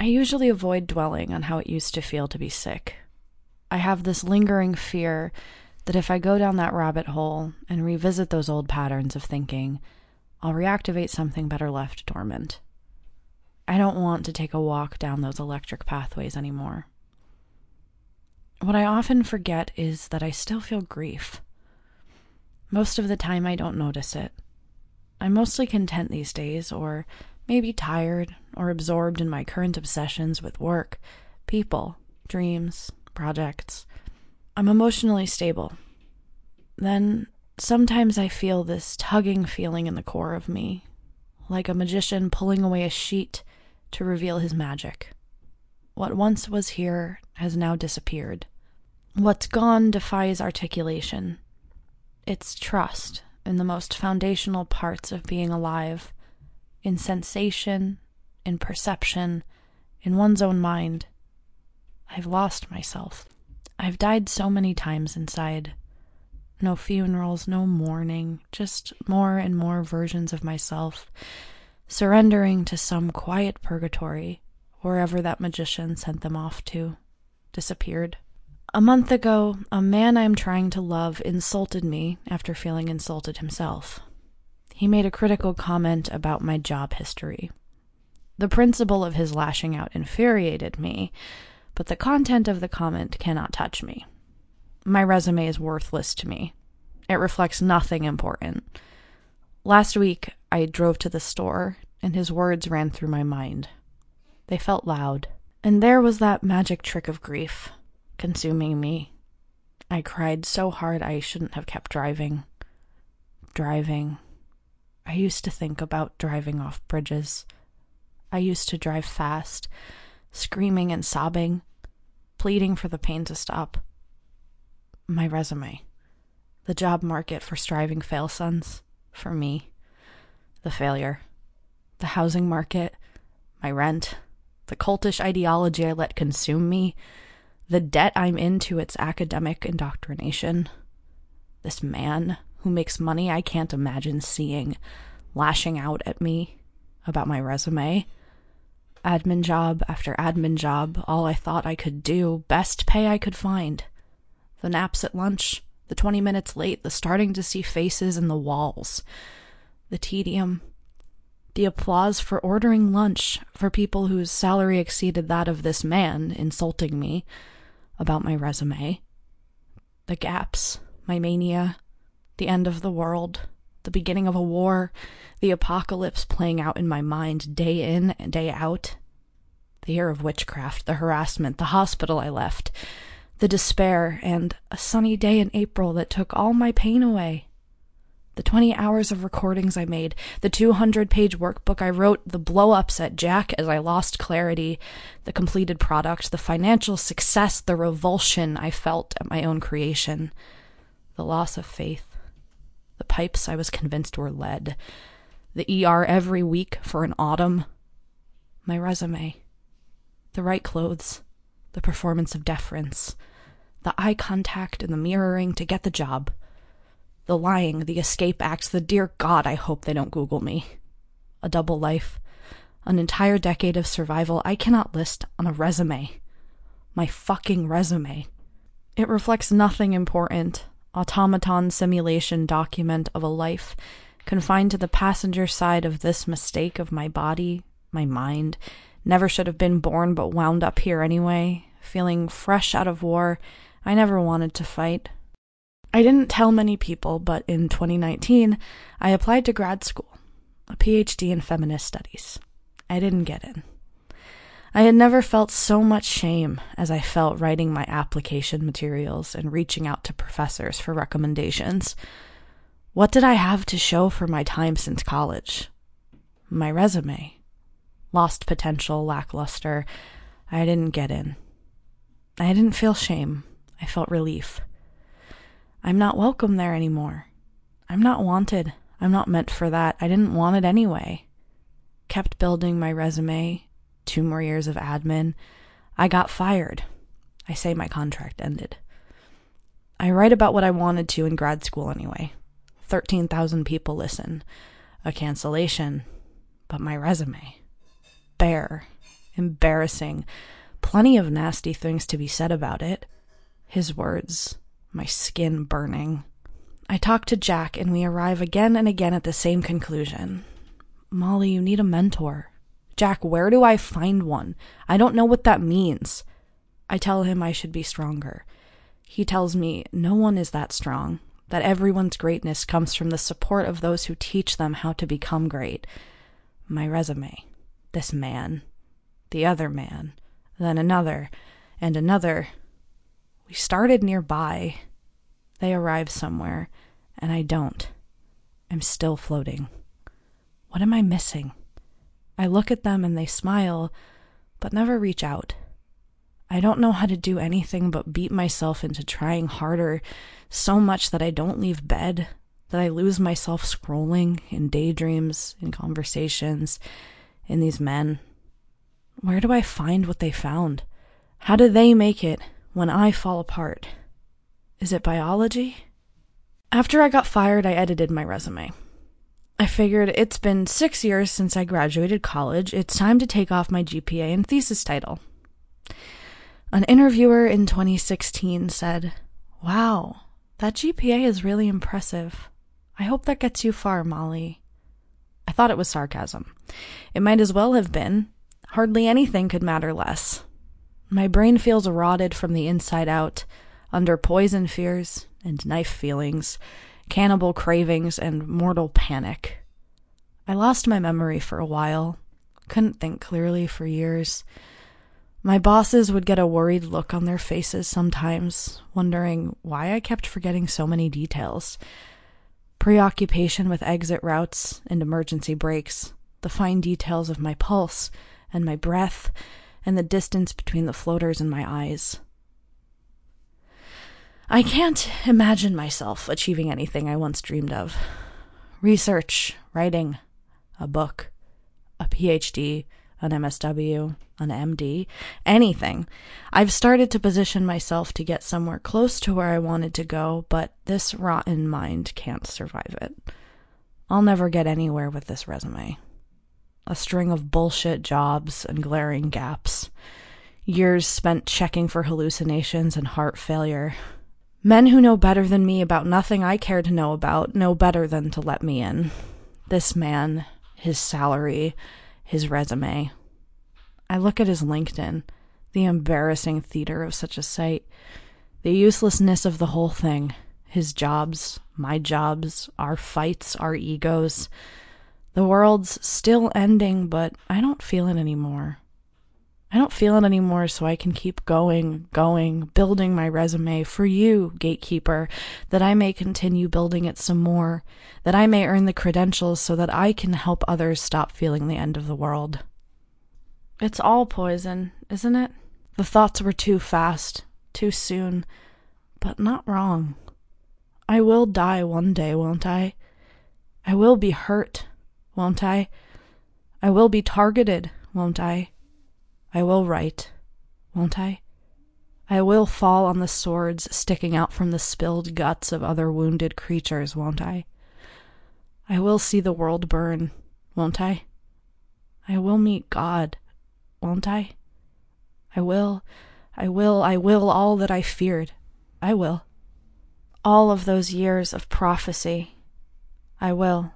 I usually avoid dwelling on how it used to feel to be sick. I have this lingering fear that if I go down that rabbit hole and revisit those old patterns of thinking, I'll reactivate something better left dormant. I don't want to take a walk down those electric pathways anymore. What I often forget is that I still feel grief. Most of the time, I don't notice it. I'm mostly content these days, or maybe tired or absorbed in my current obsessions with work, people, dreams, projects. I'm emotionally stable. Then sometimes I feel this tugging feeling in the core of me, like a magician pulling away a sheet to reveal his magic. What once was here has now disappeared. What's gone defies articulation. It's trust in the most foundational parts of being alive in sensation, in perception, in one's own mind. I've lost myself. I've died so many times inside. No funerals, no mourning, just more and more versions of myself, surrendering to some quiet purgatory, wherever that magician sent them off to, disappeared. A month ago, a man I'm trying to love insulted me after feeling insulted himself he made a critical comment about my job history. The principle of his lashing out infuriated me, but the content of the comment cannot touch me. My resume is worthless to me. It reflects nothing important. Last week, I drove to the store, and his words ran through my mind. They felt loud. And there was that magic trick of grief, consuming me. I cried so hard I shouldn't have kept driving. Driving, I used to think about driving off bridges. I used to drive fast, screaming and sobbing, pleading for the pain to stop. My resume. The job market for striving fail sons. For me. The failure. The housing market. My rent. The cultish ideology I let consume me. The debt I'm in to its academic indoctrination. This man who makes money I can't imagine seeing, lashing out at me about my resume. Admin job after admin job, all I thought I could do, best pay I could find. The naps at lunch, the 20 minutes late, the starting to see faces in the walls, the tedium, the applause for ordering lunch for people whose salary exceeded that of this man insulting me about my resume, the gaps, my mania, the end of the world, the beginning of a war, the apocalypse playing out in my mind day in and day out, the year of witchcraft, the harassment, the hospital I left, the despair, and a sunny day in April that took all my pain away. The 20 hours of recordings I made, the 200 page workbook I wrote, the blow ups at Jack as I lost clarity, the completed product, the financial success, the revulsion I felt at my own creation, the loss of faith, the pipes I was convinced were lead, the ER every week for an autumn, my resume, the right clothes, the performance of deference, the eye contact and the mirroring to get the job, the lying, the escape acts, the dear God, I hope they don't Google me. A double life, an entire decade of survival I cannot list on a resume. My fucking resume. It reflects nothing important, automaton simulation document of a life confined to the passenger side of this mistake of my body, my mind, never should have been born but wound up here anyway, feeling fresh out of war. I never wanted to fight. I didn't tell many people, but in 2019, I applied to grad school, a PhD in feminist studies. I didn't get in. I had never felt so much shame as I felt writing my application materials and reaching out to professors for recommendations. What did I have to show for my time since college? My resume. Lost potential, lackluster. I didn't get in. I didn't feel shame. I felt relief. I'm not welcome there anymore. I'm not wanted. I'm not meant for that. I didn't want it anyway. Kept building my resume, two more years of admin. I got fired. I say my contract ended. I write about what I wanted to in grad school anyway. 13,000 people listen. A cancellation. But my resume. Bare. embarrassing, plenty of nasty things to be said about it. His words, my skin burning. I talk to Jack, and we arrive again and again at the same conclusion. Molly, you need a mentor. Jack, where do I find one? I don't know what that means. I tell him I should be stronger. He tells me no one is that strong, that everyone's greatness comes from the support of those who teach them how to become great. My resume. This man. The other man. Then another. And another. We started nearby. They arrive somewhere, and I don't. I'm still floating. What am I missing? I look at them and they smile, but never reach out. I don't know how to do anything but beat myself into trying harder so much that I don't leave bed, that I lose myself scrolling in daydreams, in conversations, in these men. Where do I find what they found? How do they make it when I fall apart? Is it biology? After I got fired, I edited my resume. I figured it's been six years since I graduated college. It's time to take off my GPA and thesis title. An interviewer in 2016 said, Wow, that GPA is really impressive. I hope that gets you far, Molly. I thought it was sarcasm. It might as well have been. Hardly anything could matter less. My brain feels rotted from the inside out, under poison fears and knife feelings cannibal cravings, and mortal panic. I lost my memory for a while, couldn't think clearly for years. My bosses would get a worried look on their faces sometimes, wondering why I kept forgetting so many details. Preoccupation with exit routes and emergency breaks, the fine details of my pulse and my breath, and the distance between the floaters in my eyes. I can't imagine myself achieving anything I once dreamed of. Research, writing, a book, a PhD, an MSW, an MD, anything. I've started to position myself to get somewhere close to where I wanted to go, but this rotten mind can't survive it. I'll never get anywhere with this resume. A string of bullshit jobs and glaring gaps. Years spent checking for hallucinations and heart failure. Men who know better than me about nothing I care to know about know better than to let me in. This man, his salary, his resume. I look at his LinkedIn, the embarrassing theater of such a sight, the uselessness of the whole thing, his jobs, my jobs, our fights, our egos. The world's still ending, but I don't feel it anymore. I don't feel it anymore, so I can keep going, going, building my resume for you, gatekeeper, that I may continue building it some more, that I may earn the credentials so that I can help others stop feeling the end of the world. It's all poison, isn't it? The thoughts were too fast, too soon, but not wrong. I will die one day, won't I? I will be hurt, won't I? I will be targeted, won't I? I will write, won't I? I will fall on the swords sticking out from the spilled guts of other wounded creatures, won't I? I will see the world burn, won't I? I will meet God, won't I? I will, I will, I will all that I feared. I will. All of those years of prophecy. I will.